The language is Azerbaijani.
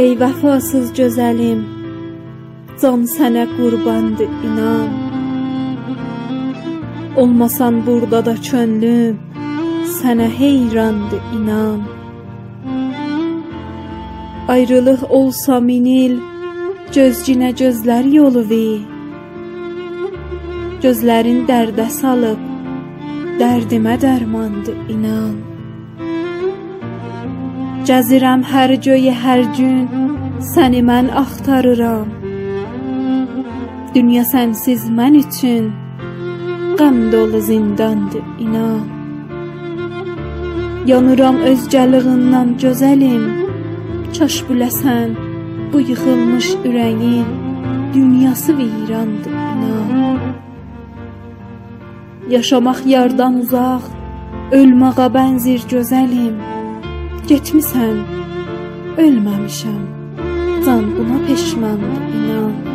Ey vəfasız gözəlim, can sənə qurbandır, inan. Olmasan burada da könlüm sənə heyrandır, inan. Ayrılıq olsa min il, gözcinə gözlər yolu ver. Gözlərin dərdə salıb, dərdimə dərmandır, inan. Gəzirəm hər göyə hər gün, səni mən axtarıram. Dünya sənsiz mən üçün qəm dolu zindandır, inan. Yanıram özgəlığından gözəlim, kaş biləsən bu yıxılmış ürəyin dünyası virandır, inan. Yaşamaq yardan uzaq, ölməyə bənzir gözəlim. Getmisən, ölməmişəm, can buna peşmandır, inan.